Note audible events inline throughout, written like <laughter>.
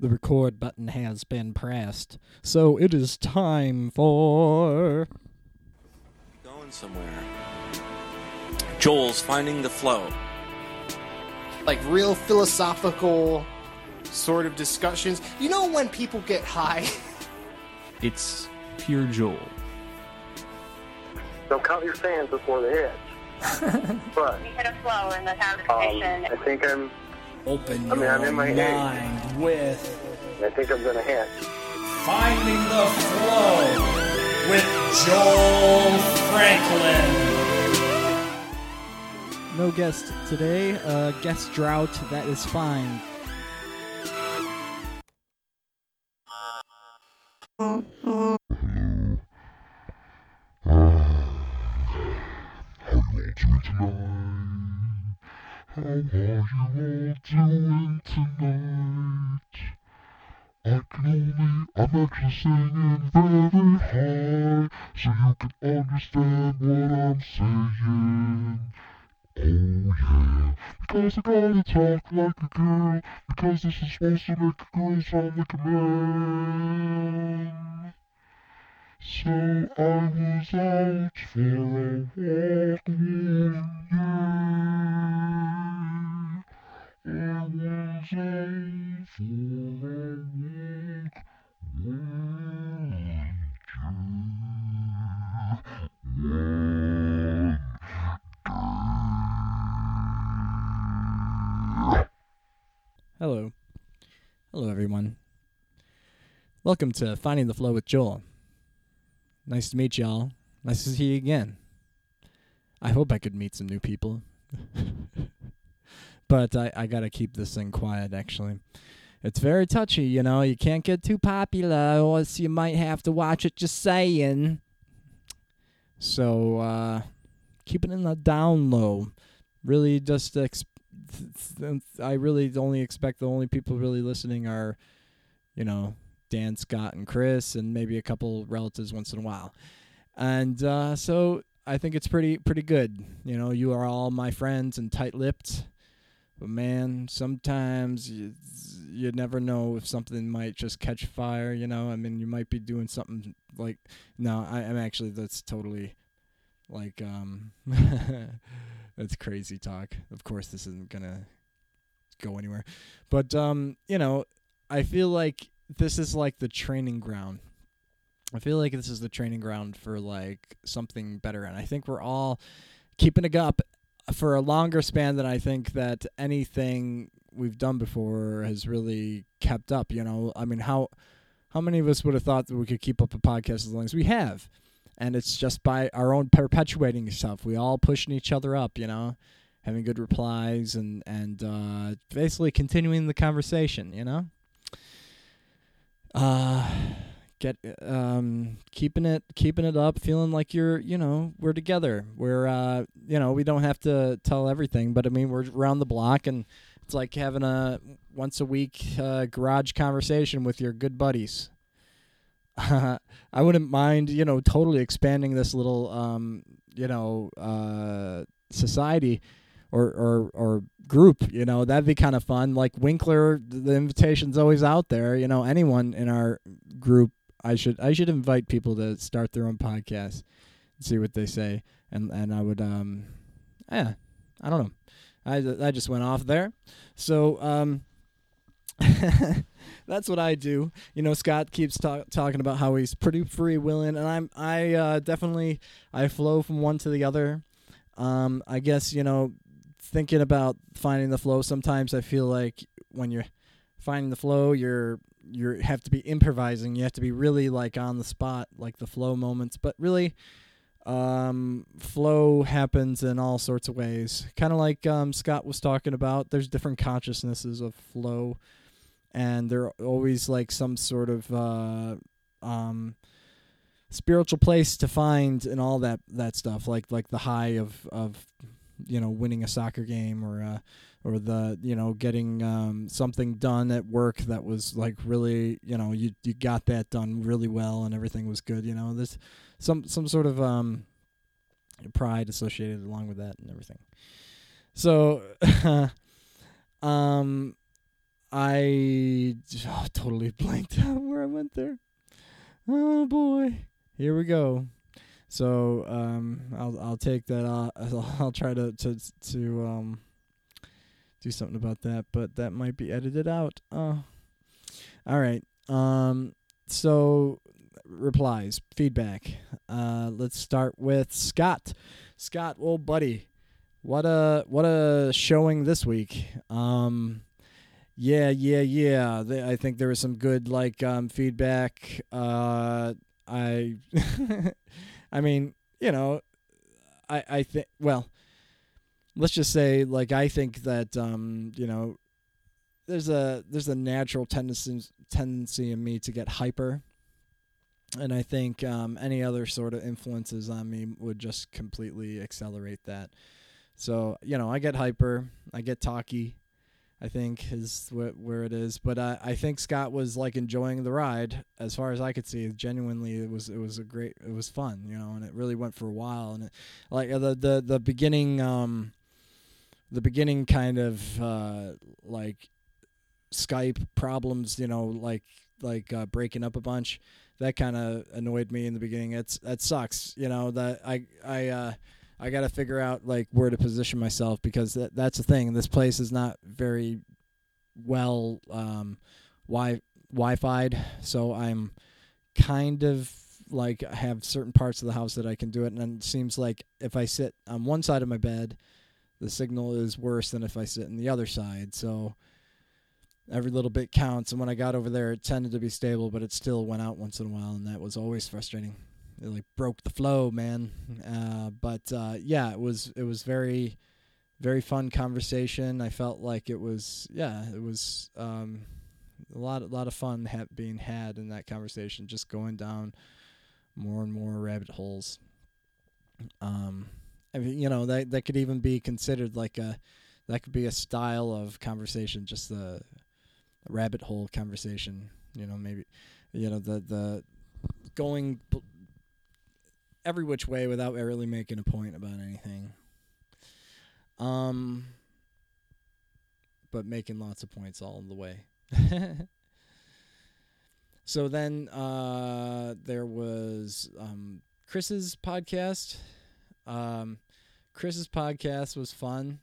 The record button has been pressed, so it is time for. Going somewhere. Joel's finding the flow. like real philosophical sort of discussions. You know when people get high? <laughs> It's pure Joel. Don't count your fans before they hit. <laughs> but We hit a flow in the um, conversation. I think I'm. Open I mean, I'm in my mind with I think I'm gonna hit. Finding the Flow with Joel Franklin. No guest today. Uh, guest drought. That is fine. How you all doing tonight? How are you all doing tonight? I can only, I'm actually singing very high, so you can understand what I'm saying. Oh yeah, because I gotta talk like a girl, because this is supposed to make a girl sound like a man. So I was out for a walk one. I was out for a one day. One day. Hello. Hello, everyone. Welcome to Finding the Flow with Joel. Nice to meet y'all. Nice to see you again. I hope I could meet some new people. <laughs> but I, I gotta keep this thing quiet, actually. It's very touchy, you know. You can't get too popular, or else you might have to watch it just saying. So, uh, keep it in the down low. Really just I really only expect the only people really listening are, you know, Dan, Scott, and Chris, and maybe a couple relatives once in a while. And uh, so I think it's pretty pretty good. You know, you are all my friends and tight-lipped, but man, sometimes you you never know if something might just catch fire. You know, I mean, you might be doing something like no, I, I'm actually that's totally like um <laughs> that's crazy talk. Of course, this isn't gonna go anywhere, but um, you know, I feel like this is like the training ground. I feel like this is the training ground for like something better, and I think we're all keeping it up for a longer span than I think that anything we've done before has really kept up. You know, I mean, how how many of us would have thought that we could keep up a podcast as long as we have? And it's just by our own perpetuating stuff. We all pushing each other up, you know, having good replies and and uh, basically continuing the conversation, you know uh get um keeping it keeping it up feeling like you're you know we're together. We're uh you know we don't have to tell everything but i mean we're around the block and it's like having a once a week uh, garage conversation with your good buddies. <laughs> I wouldn't mind you know totally expanding this little um you know uh society or or or group you know that'd be kind of fun. Like winkler the invitation's always out there you know anyone in our group i should i should invite people to start their own podcast and see what they say and and i would um yeah i don't know i i just went off there so um <laughs> that's what I do. You know, Scott keeps ta- talking about how he's pretty free willing, and I'm I uh, definitely I flow from one to the other. Um, I guess you know thinking about finding the flow sometimes i feel like when you're finding the flow you're you have to be improvising. You have to be really like on the spot like the flow moments. But really um, flow happens in all sorts of ways. Kind of like um, scott was talking about there's different consciousnesses of flow. And they're always like some sort of uh, um, spiritual place to find and all that that stuff. Like like the high of of you know winning a soccer game or uh, or the you know getting um, something done at work that was like really you know you you got that done really well and everything was good you know there's some some sort of um pride associated along with that and everything so <laughs> um I oh, totally <laughs> blanked out where I went there. Oh boy, here we go. So um, I'll I'll take that. <laughs> I'll, I'll try to to to um do something about that, but that might be edited out. Uh, all right. Um, so replies, feedback. Uh, let's start with Scott. Scott, old buddy, what a what a showing this week. Um, yeah, yeah, yeah. I think there was some good like um, feedback. Uh, I, <laughs> I mean, you know, I I think well, let's just say like I think that um, you know, there's a there's a natural tendency tendency in me to get hyper. And I think um, any other sort of influences on me would just completely accelerate that. So you know, I get hyper, I get talky, I think is wh- where it is. But I, I think Scott was like enjoying the ride as far as I could see. Genuinely, it was it was a great, it was fun, you know, and it really went for a while. And it, like uh, the the the beginning, um, the beginning kind of uh, like Skype problems, you know, like like uh, breaking up a bunch. That kind of annoyed me in the beginning. It's that sucks, you know. That I I. I got to figure out like where to position myself because that, that's the thing. This place is not very well um, wi Wi-Fi'd, so I'm kind of like I have certain parts of the house that I can do it, and it seems like if I sit on one side of my bed, the signal is worse than if I sit on the other side. So every little bit counts. And when I got over there, it tended to be stable, but it still went out once in a while, and that was always frustrating it like broke the flow, man. Uh, but uh, yeah, it was it was very very fun conversation. I felt like it was yeah, it was um, a lot a lot of fun ha- being had in that conversation. Just going down more and more rabbit holes. Um, I mean, you know that that could even be considered like a that could be a style of conversation, just the rabbit hole conversation. You know, maybe you know the the going every which way without really making a point about anything. Um, but making lots of points all the way. <laughs> so then uh, there was um, Chris's podcast. Um, Chris's podcast was fun.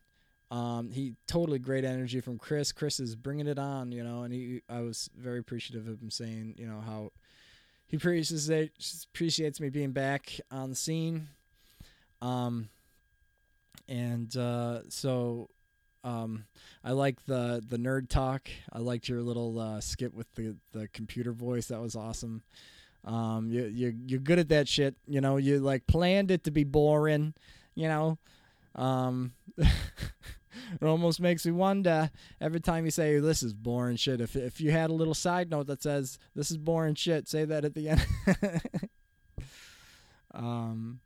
Um, he totally great energy from Chris. Chris is bringing it on, you know, and he I was very appreciative of him saying, you know, how he appreciates appreciates me being back on the scene. Um, and uh, so um, I like the the nerd talk. I liked your little uh, skit with the the computer voice. That was awesome. Um, you you you're good at that shit. You know, you like planned it to be boring. You know, um, <laughs> <laughs> it almost makes me wonder every time you say this is boring shit. If if you had a little side note that says this is boring shit, say that at the end. <laughs> um,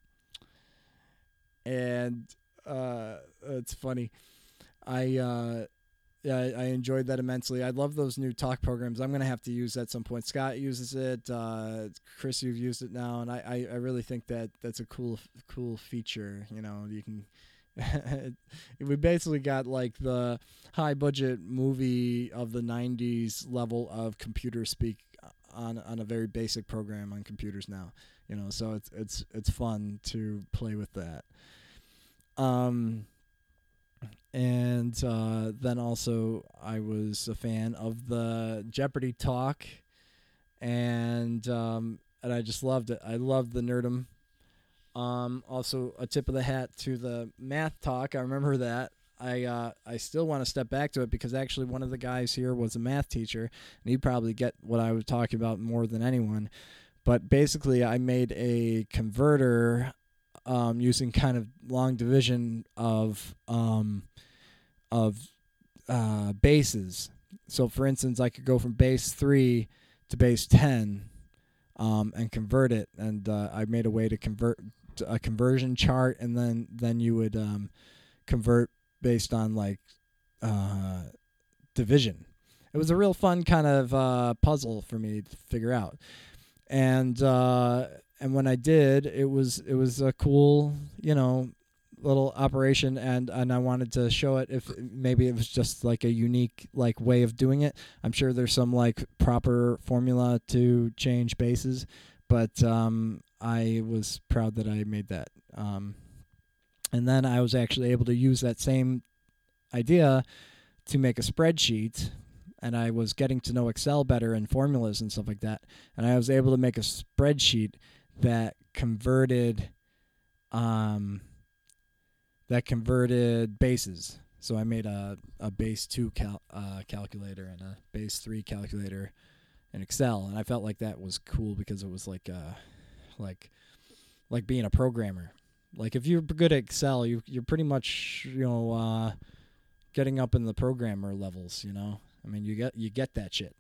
and uh, it's funny. I uh, yeah, I enjoyed that immensely. I love those new talk programs. I'm gonna have to use that at some point. Scott uses it. Uh, Chris, you've used it now, and I, I, I really think that that's a cool cool feature. You know, you can <laughs> we basically got like the high budget movie of the 90s level of computer speak on on a very basic program on computers now you know so it's it's it's fun to play with that um and uh, then also I was a fan of the Jeopardy talk, and um, and I just loved it. I loved the nerdum. Um, also, a tip of the hat to the math talk. I remember that. I uh, I still want to step back to it because actually one of the guys here was a math teacher, and he'd probably get what I was talking about more than anyone. But basically, I made a converter um, using kind of long division of um, of uh, bases. So, for instance, I could go from base three to base ten um, and convert it, and uh, I made a way to convert a conversion chart, and then then you would um, convert based on like uh, division. It was a real fun kind of uh, puzzle for me to figure out, and uh, and when I did, it was it was a cool you know little operation, and and I wanted to show it. If maybe it was just like a unique like way of doing it. I'm sure there's some like proper formula to change bases, but um, I was proud that I made that. Um, and then I was actually able to use that same idea to make a spreadsheet and I was getting to know Excel better and formulas and stuff like that. And I was able to make a spreadsheet that converted um that converted bases. So I made a, a base two cal- uh, calculator and a base three calculator in Excel, and I felt like that was cool because it was like uh like like being a programmer. Like if you're good at Excel, you you're pretty much you know uh, getting up in the programmer levels. You know, I mean you get you get that shit.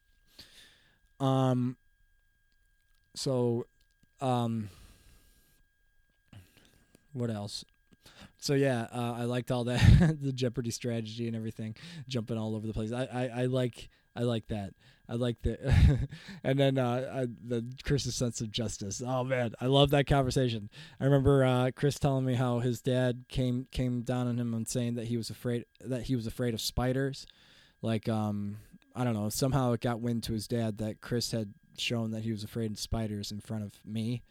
Um. So, um. What else? So yeah, uh, I liked all that <laughs> the Jeopardy strategy and everything, jumping all over the place. I, I, I like I like that. I like the, <laughs> and then uh, I, the Chris's sense of justice. Oh man, I love that conversation. I remember uh, Chris telling me how his dad came came down on him and saying that he was afraid that he was afraid of spiders. Like um, I don't know. Somehow it got wind to his dad that Chris had shown that he was afraid of spiders in front of me.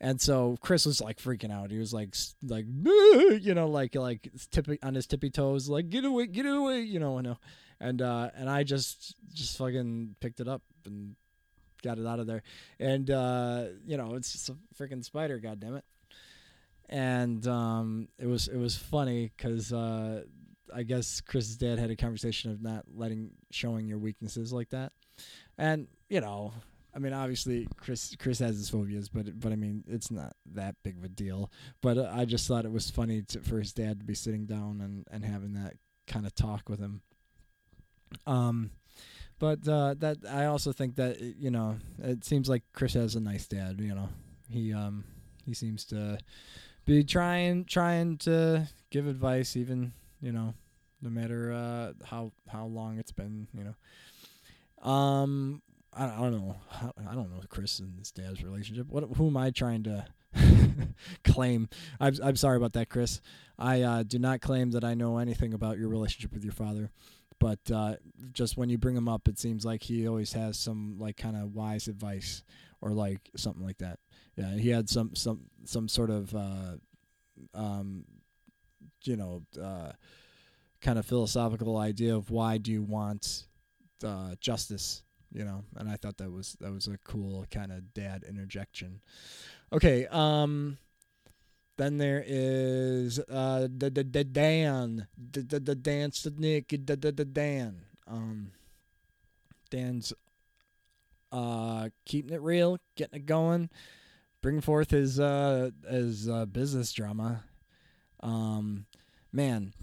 And so Chris was like freaking out. He was like, like, <laughs> you know, like, like on his tippy toes, like, get away, get away, you know, and, uh, and, uh, and I just, just fucking picked it up and got it out of there. And, uh, you know, it's just a freaking spider, goddammit. And, um, it was, it was funny because, uh, I guess Chris's dad had a conversation of not letting, showing your weaknesses like that. And, you know, I mean, obviously, Chris Chris has his phobias, but but I mean, it's not that big of a deal. But uh, I just thought it was funny to, for his dad to be sitting down and, and having that kind of talk with him. Um, but uh, that I also think that you know it seems like Chris has a nice dad. You know, he um he seems to be trying trying to give advice, even you know, no matter uh, how how long it's been. You know, um, I, I don't know. I don't know Chris and his dad's relationship. What who am I trying to <laughs> claim? I'm I'm sorry about that, Chris. I uh, do not claim that I know anything about your relationship with your father. But uh, just when you bring him up, it seems like he always has some like kind of wise advice or like something like that. Yeah, he had some some some sort of uh, um, you know uh, kind of philosophical idea of why do you want uh, justice you know and i thought that was that was a cool kind of dad interjection okay um then there is uh the the, the dan. The, the the dance the nick. The, the the dan. Um dan's uh keeping it real getting it going bringing forth his uh his uh, business drama. Um man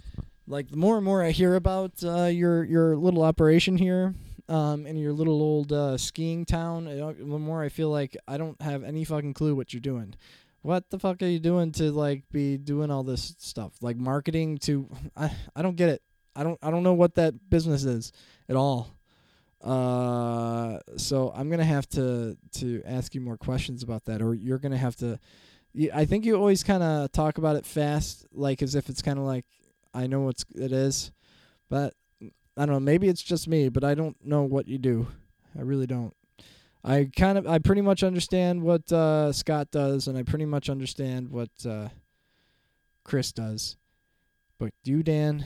like the more and more i hear about uh your your little operation here um, in your little old uh, skiing town, the more I feel like I don't have any fucking clue what you're doing. What the fuck are you doing to like be doing all this stuff? Like marketing to I I don't get it. I don't I don't know what that business is at all. Uh so I'm to have to to ask you more questions about that or you're to have to I think you always kind of talk about it fast like as if it's kind of like I know what's it is. But I don't know. Maybe it's just me, but I don't know what you do. I really don't. I kind of, I pretty much understand what uh, Scott does, and I pretty much understand what uh, Chris does. But you, Dan,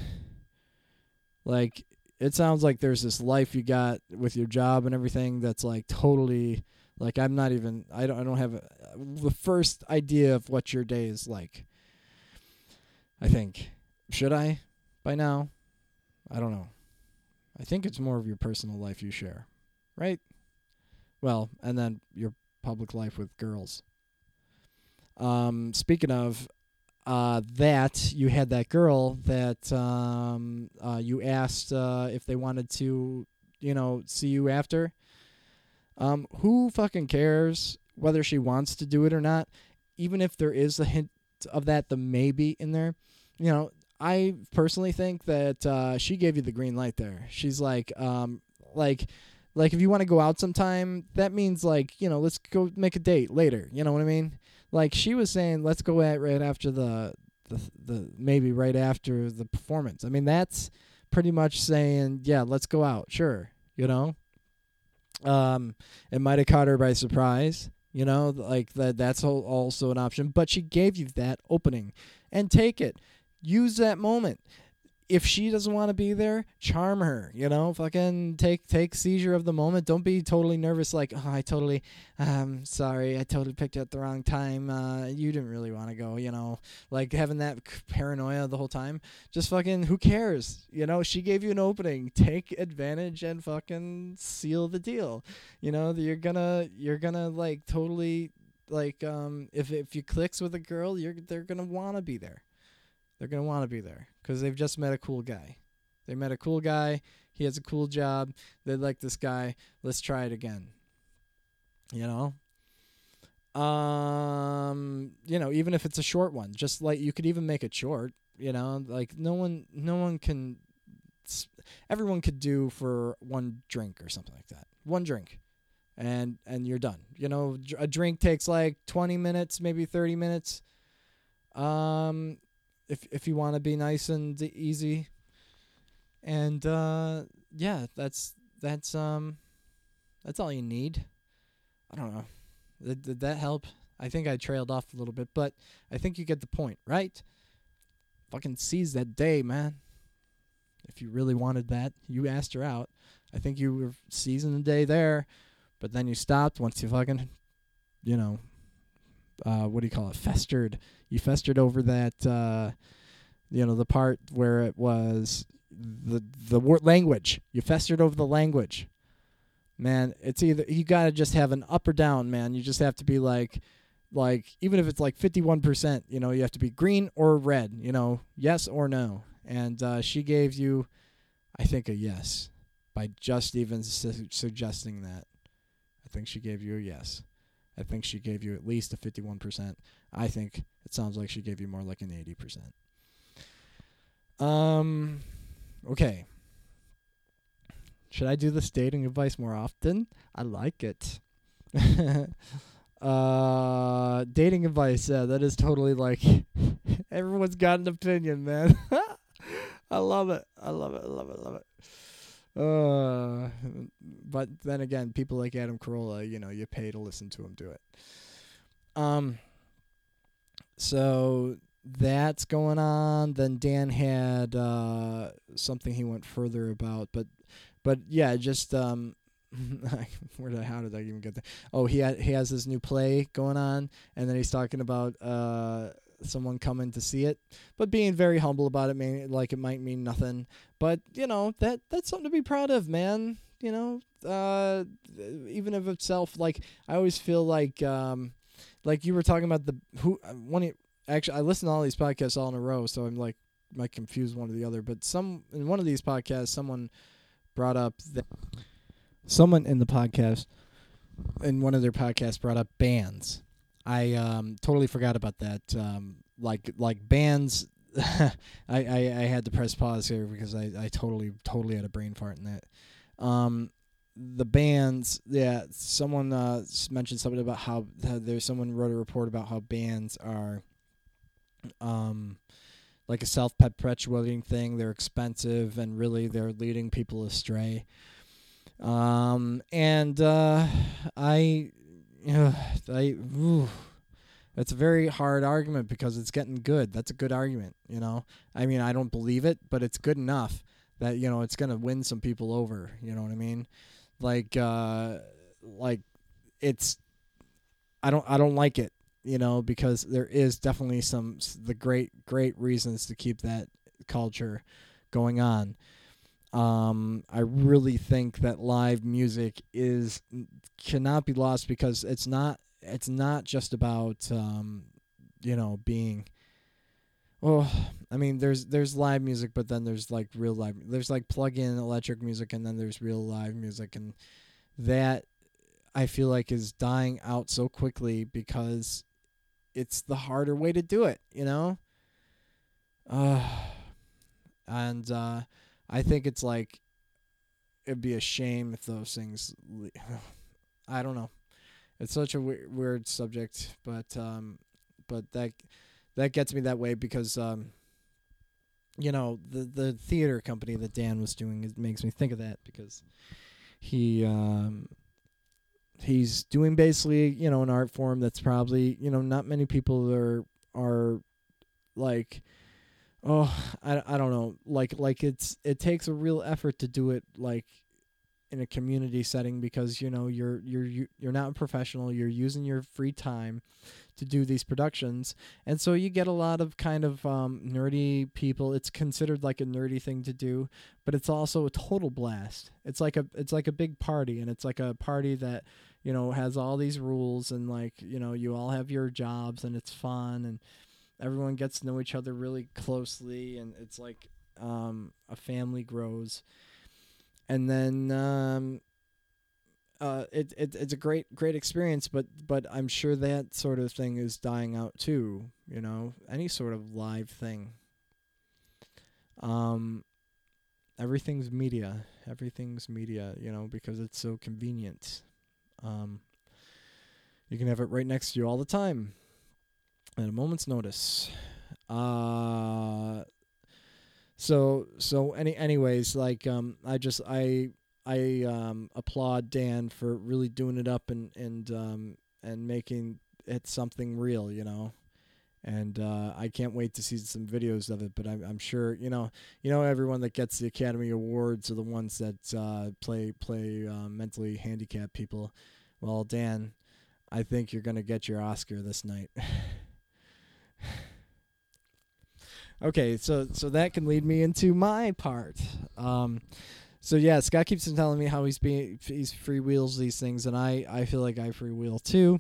like, it sounds like there's this life you got with your job and everything that's like totally, like, I'm not even, I don't, I don't have a, the first idea of what your day is like. I think. Should I by now? I don't know. I think it's more of your personal life you share, right? Well, and then your public life with girls. Um, speaking of uh, that, you had that girl that um, uh, you asked uh, if they wanted to, you know, see you after. Um, who fucking cares whether she wants to do it or not? Even if there is a hint of that, the maybe in there, you know, I personally think that uh, she gave you the green light there. She's like, um, like, like if you want to go out sometime, that means like, you know, let's go make a date later. You know what I mean? Like she was saying, let's go at right after the the the maybe right after the performance. I mean, that's pretty much saying, yeah, let's go out. Sure, you know. Um, it might have caught her by surprise, you know, like that. That's also an option. But she gave you that opening, and take it. Use that moment. If she doesn't want to be there, charm her. You know, fucking take take seizure of the moment. Don't be totally nervous. Like, oh, I totally, um, sorry, I totally picked at the wrong time. Uh, you didn't really want to go. You know, like having that paranoia the whole time. Just fucking, who cares? You know, she gave you an opening. Take advantage and fucking seal the deal. You know, you're gonna you're gonna like totally like um if if you clicks with a girl, you're they're gonna wanna be there. They're gonna want to be there because they've just met a cool guy. They met a cool guy. He has a cool job. They like this guy. Let's try it again. You know. Um, you know, even if it's a short one, just like you could even make it short. You know, like no one, no one can. Everyone could do for one drink or something like that. One drink, and and you're done. You know, a drink takes like 20 minutes, maybe 30 minutes. Um, if if you want to be nice and easy. And uh, yeah, that's that's um, that's all you need. I don't know. Did, did that help? I think I trailed off a little bit, but I think you get the point, right? Fucking seize that day, man. If you really wanted that, you asked her out. I think you were seizing the day there, but then you stopped once you fucking, you know, uh, what do you call it? Festered. You festered over that, uh, you know, the part where it was the the word language. You festered over the language. Man, it's either you gotta just have an up or down, man. You just have to be like, like even if it's like fifty one percent, you know, you have to be green or red. You know, yes or no. And uh, she gave you, I think, a yes by just even su- suggesting that. I think she gave you a yes. I think she gave you at least a 51%. I think it sounds like she gave you more like an 80%. Um okay. Should I do this dating advice more often? I like it. <laughs> uh dating advice, yeah, that is totally like <laughs> everyone's got an opinion, man. <laughs> I love it. I love it. I love it. I love it. Uh, but then again, people like Adam Carolla, you know, you pay to listen to him do it. Um, so that's going on. Then Dan had uh something he went further about, but but yeah, just um. <laughs> Where did I, how did I even get there? Oh, he had, he has this new play going on, and then he's talking about uh someone coming to see it, but being very humble about it, mean like it might mean nothing. But you know that that's something to be proud of, man. You know, uh, even of itself, like I always feel like, um, like you were talking about the who one. Actually, I listen to all these podcasts all in a row, so I'm like might confuse one or the other. But some in one of these podcasts, someone brought up that someone in the podcast in one of their podcasts brought up bands. I um, totally forgot about that. Um, like like bands. <laughs> I, I I had to press pause here because I, I totally totally had a brain fart in that. Um, the bands, yeah. Someone uh, mentioned something about how, how there's someone wrote a report about how bands are, um, like a self perpetuating thing. They're expensive and really they're leading people astray. Um, and uh, I, uh, I, ooh, that's a very hard argument because it's getting good. That's a good argument, you know. I mean, I don't believe it, but it's good enough that you know it's gonna win some people over. You know what I mean? Like, uh, like it's. I don't. I don't like it. You know, because there is definitely some the great great reasons to keep that culture going on. Um, I really think that live music is cannot be lost because it's not it's not just about um, you know being well i mean there's there's live music but then there's like real live there's like plug-in electric music and then there's real live music. And that i feel like is dying out so quickly because it's the harder way to do it you know? Uh, <sighs> and uh, i think it's like it'd be a shame if those things <sighs> i don't know. It's such a we- weird subject, but um, but that that gets me that way because um, you know the the theater company that Dan was doing it makes me think of that because he um, he's doing basically you know an art form that's probably you know not many people are are like oh I, I don't know. Like like it's it takes a real effort to do it like in a community setting because you know you're you're you- you're not a professional. You're using your free time to do these productions. And so you get a lot of kind of um, nerdy people. It's considered like a nerdy thing to do but it's also a total blast. It's like a it's like a big party and it's like a party that you know has all these rules and like you know you all have your jobs and it's fun and everyone gets to know each other really closely and it's like um, a family grows. And then um, uh, it, it it's a great great experience but but I'm sure that sort of thing is dying out too you know any sort of live thing. Um everything's media everything's media you know because it's so convenient. Um you can have it right next to you all the time at a moment's notice uh so so any anyways like um i just i i um applaud dan for really doing it up and and um and making it something real you know and uh, I can't wait to see some videos of it. But I'm, I'm sure you know, you know, everyone that gets the Academy Awards are the ones that uh, play play uh, mentally handicapped people. Well, Dan, I think you're gonna get your Oscar this night. <laughs> okay, so so that can lead me into my part. Um, so yeah, Scott keeps on telling me how he's being he's freewheels these things, and I I feel like I freewheel too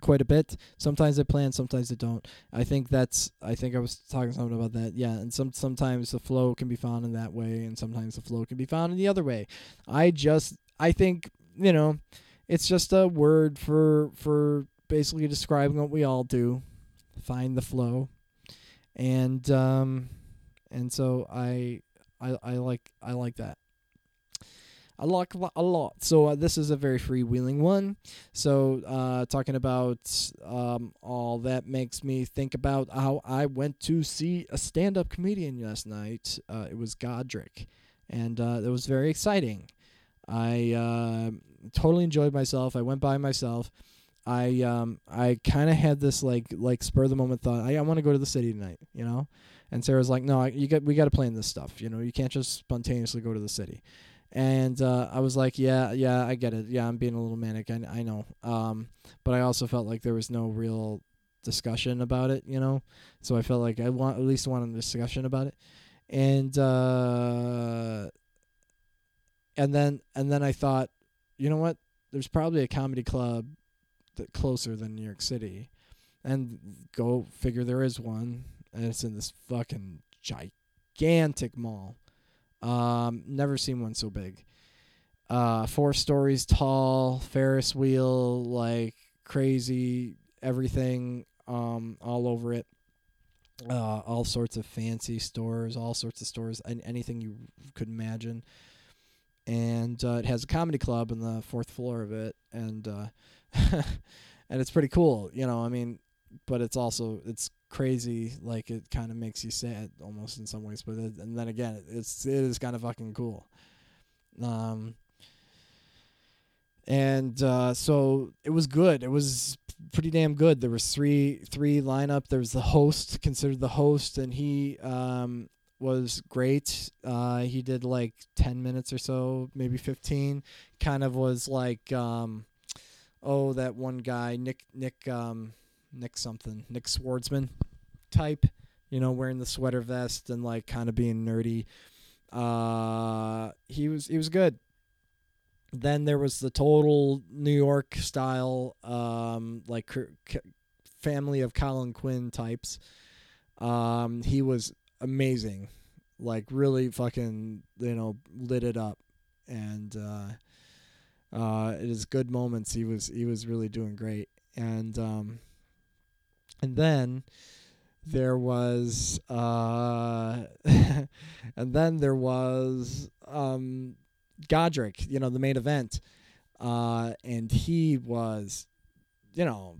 quite a bit. Sometimes I plan, sometimes I don't. I think that's I think I was talking something about that. Yeah, and some sometimes the flow can be found in that way and sometimes the flow can be found in the other way. I just I think, you know, it's just a word for for basically describing what we all do. Find the flow. And um and so I I I like I like that. I like a lot. So uh, this is a very freewheeling one. So uh, talking about um, all that makes me think about how I went to see a stand-up comedian last night. Uh, it was Godfrey, and uh, it was very exciting. I uh, totally enjoyed myself. I went by myself. I um I kind of had this like like spur of the moment thought. I, I want to go to the city tonight, you know. And Sarah's like, no, you got we got to plan this stuff. You know, you can't just spontaneously go to the city and uh, I was like, yeah, yeah, I get it. Yeah, I'm being a little manic. I, I know. Um, but I also felt like there was no real discussion about it, you know. So I felt like I want at least wanted a discussion about it, and uh, and then and then I thought, you know what? There's probably a comedy club that closer than New York City, and go figure there is one, and it's in this fucking gigantic mall. Um, never seen one so big. Uh, four stories tall, Ferris wheel, like crazy, everything, um, all over it. Uh, all sorts of fancy stores, all sorts of stores, and anything you could imagine. And uh, it has a comedy club on the fourth floor of it, and uh, <laughs> and it's pretty cool, you know. I mean, but it's also it's crazy like it kind of makes you sad almost in some ways but it, and then again it's it is kind of fucking cool. Um and uh so it was good. It was pretty damn good. There was three three lineup. There was the host considered the host and he um was great. Uh he did like 10 minutes or so maybe 15 kind of was like um oh that one guy nick nick um Nick something, Nick Swartzman type, you know, wearing the sweater vest and like kind of being nerdy. Uh, he was he was good. Then there was the total New York style, um, like family of Colin Quinn types. Um, he was amazing, like really fucking you know lit it up, and uh, uh, it is good moments. He was he was really doing great, and um, and then there was uh <laughs> and then there was um Godfrey, you know, the main event. Uh and he was you know,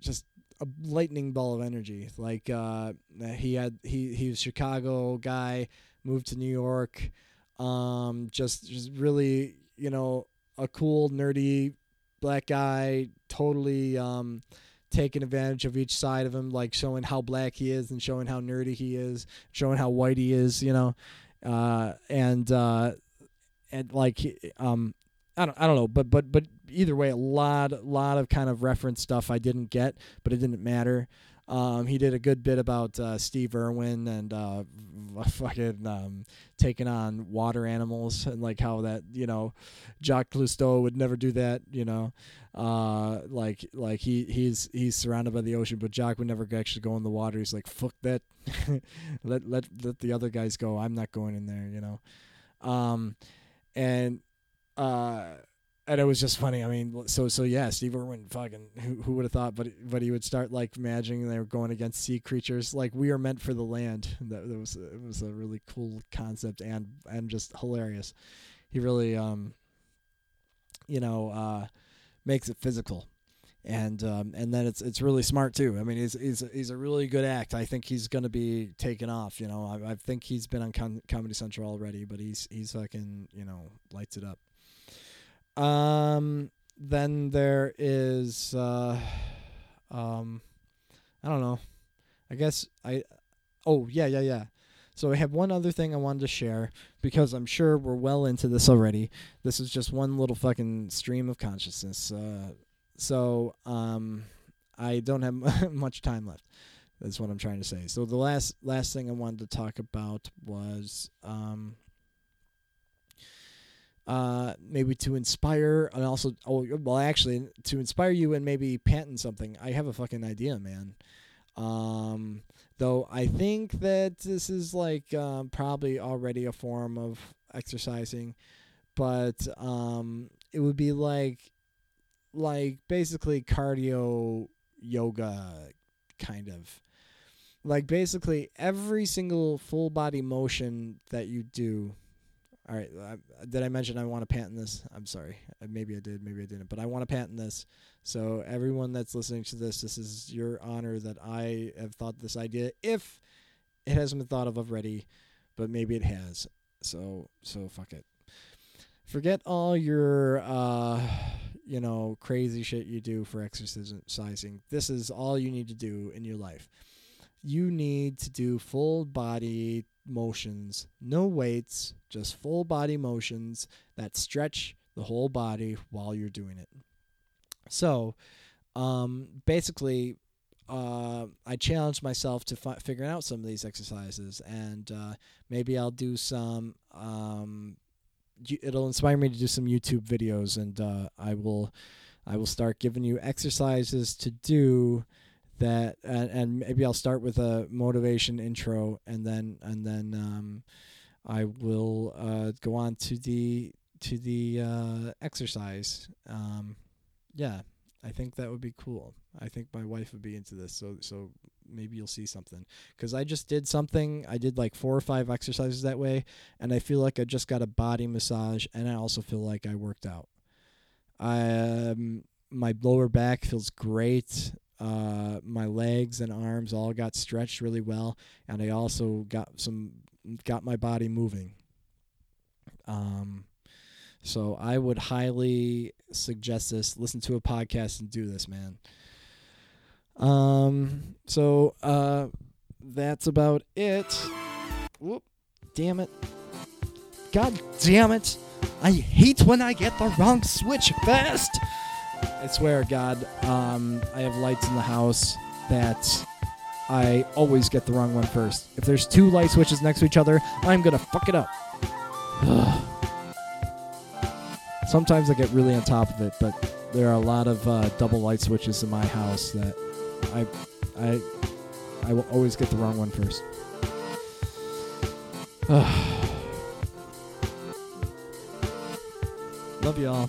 just a lightning ball of energy. Like uh, he had he he was Chicago guy, moved to New York, um, just just really you know a cool nerdy black guy, totally um, taking advantage of each side of him, like showing how black he is and showing how nerdy he is, showing how white he is, you know, uh, and uh, and like um, I don't I don't know, but but but either way, a lot lot of kind of reference stuff I didn't get, but it didn't matter. Um, he did a good bit about uh, Steve Irwin and uh, <laughs> fucking um, taking on water animals and like how that you know Jacques Cousteau would never do that. You know, uh, like like he he's he's surrounded by the ocean, but Jacques would never actually go in the water. He's like fuck that, <laughs> let let let the other guys go. I'm not going in there. You know, um, and uh and it was just funny. I mean, so so yeah, Steve Irwin, fucking who who would have thought? But but he would start like imagining they were going against sea creatures. Like we are meant for the land. That, that was it was a really cool concept and and just hilarious. He really um, you know, uh, makes it physical. And um, and then it's it's really smart too. I mean, he's he's he's a really good act. I think he's gonna be taken off. You know, I, I think he's been on Com- Comedy Central already, but he's he's fucking you know lights it up. Um, then there is, uh, um, I don't know. I guess I, oh yeah, yeah, yeah. So I have one other thing I wanted to share because I'm sure we're well into this already. This is just one little fucking stream of consciousness. Uh, so um, I don't have <laughs> much time left. That's what I'm trying to say. So the last last thing I wanted to talk about was um, uh, maybe to inspire and also oh well actually to inspire you and maybe patent something. I have a fucking idea, man. Um, though I think that this is like um, probably already a form of exercising, but um, it would be like like basically cardio yoga kind of like basically every single full body motion that you do all right uh, did i mention i want to patent this? I'm sorry. Uh, maybe i did maybe i didn't but i want to patent this. So everyone that's listening to this this is your honor that i have thought this idea if it hasn't been thought of already but maybe it has. So so fuck it. Forget all your uh you know crazy shit you do for exercising. This is all you need to do in your life. You need to do full body motions no weights just full body motions that stretch the whole body while you're doing it. So um basically uh, I challenged myself to fi- figuring out some of these exercises, and uh, maybe I'll do some um, it'll inspire me to do some YouTube videos, and uh, I will, I will start giving you exercises to do that, and, and maybe I'll start with a motivation intro, and then and then um, I will uh, go on to the to the uh, exercise. Um, yeah, I think that would be cool. I think my wife would be into this, so so maybe you'll see something. Because I just did something. I did like four or five exercises that way, and I feel like I just got a body massage, and I also feel like I worked out. I um, my lower back feels great. Uh, my legs and arms all got stretched really well, and I also got some got my body moving. Um, so I would highly suggest this. Listen to a podcast and do this, man. Um. So uh, that's about it. Whoop! Damn it! God damn it! I hate when I get the wrong switch fast. I swear, God, um, I have lights in the house that I always get the wrong one first. If there's two light switches next to each other, I'm gonna fuck it up. <sighs> Sometimes I get really on top of it, but there are a lot of uh, double light switches in my house that I, I, I will always get the wrong one first. <sighs> Love y'all.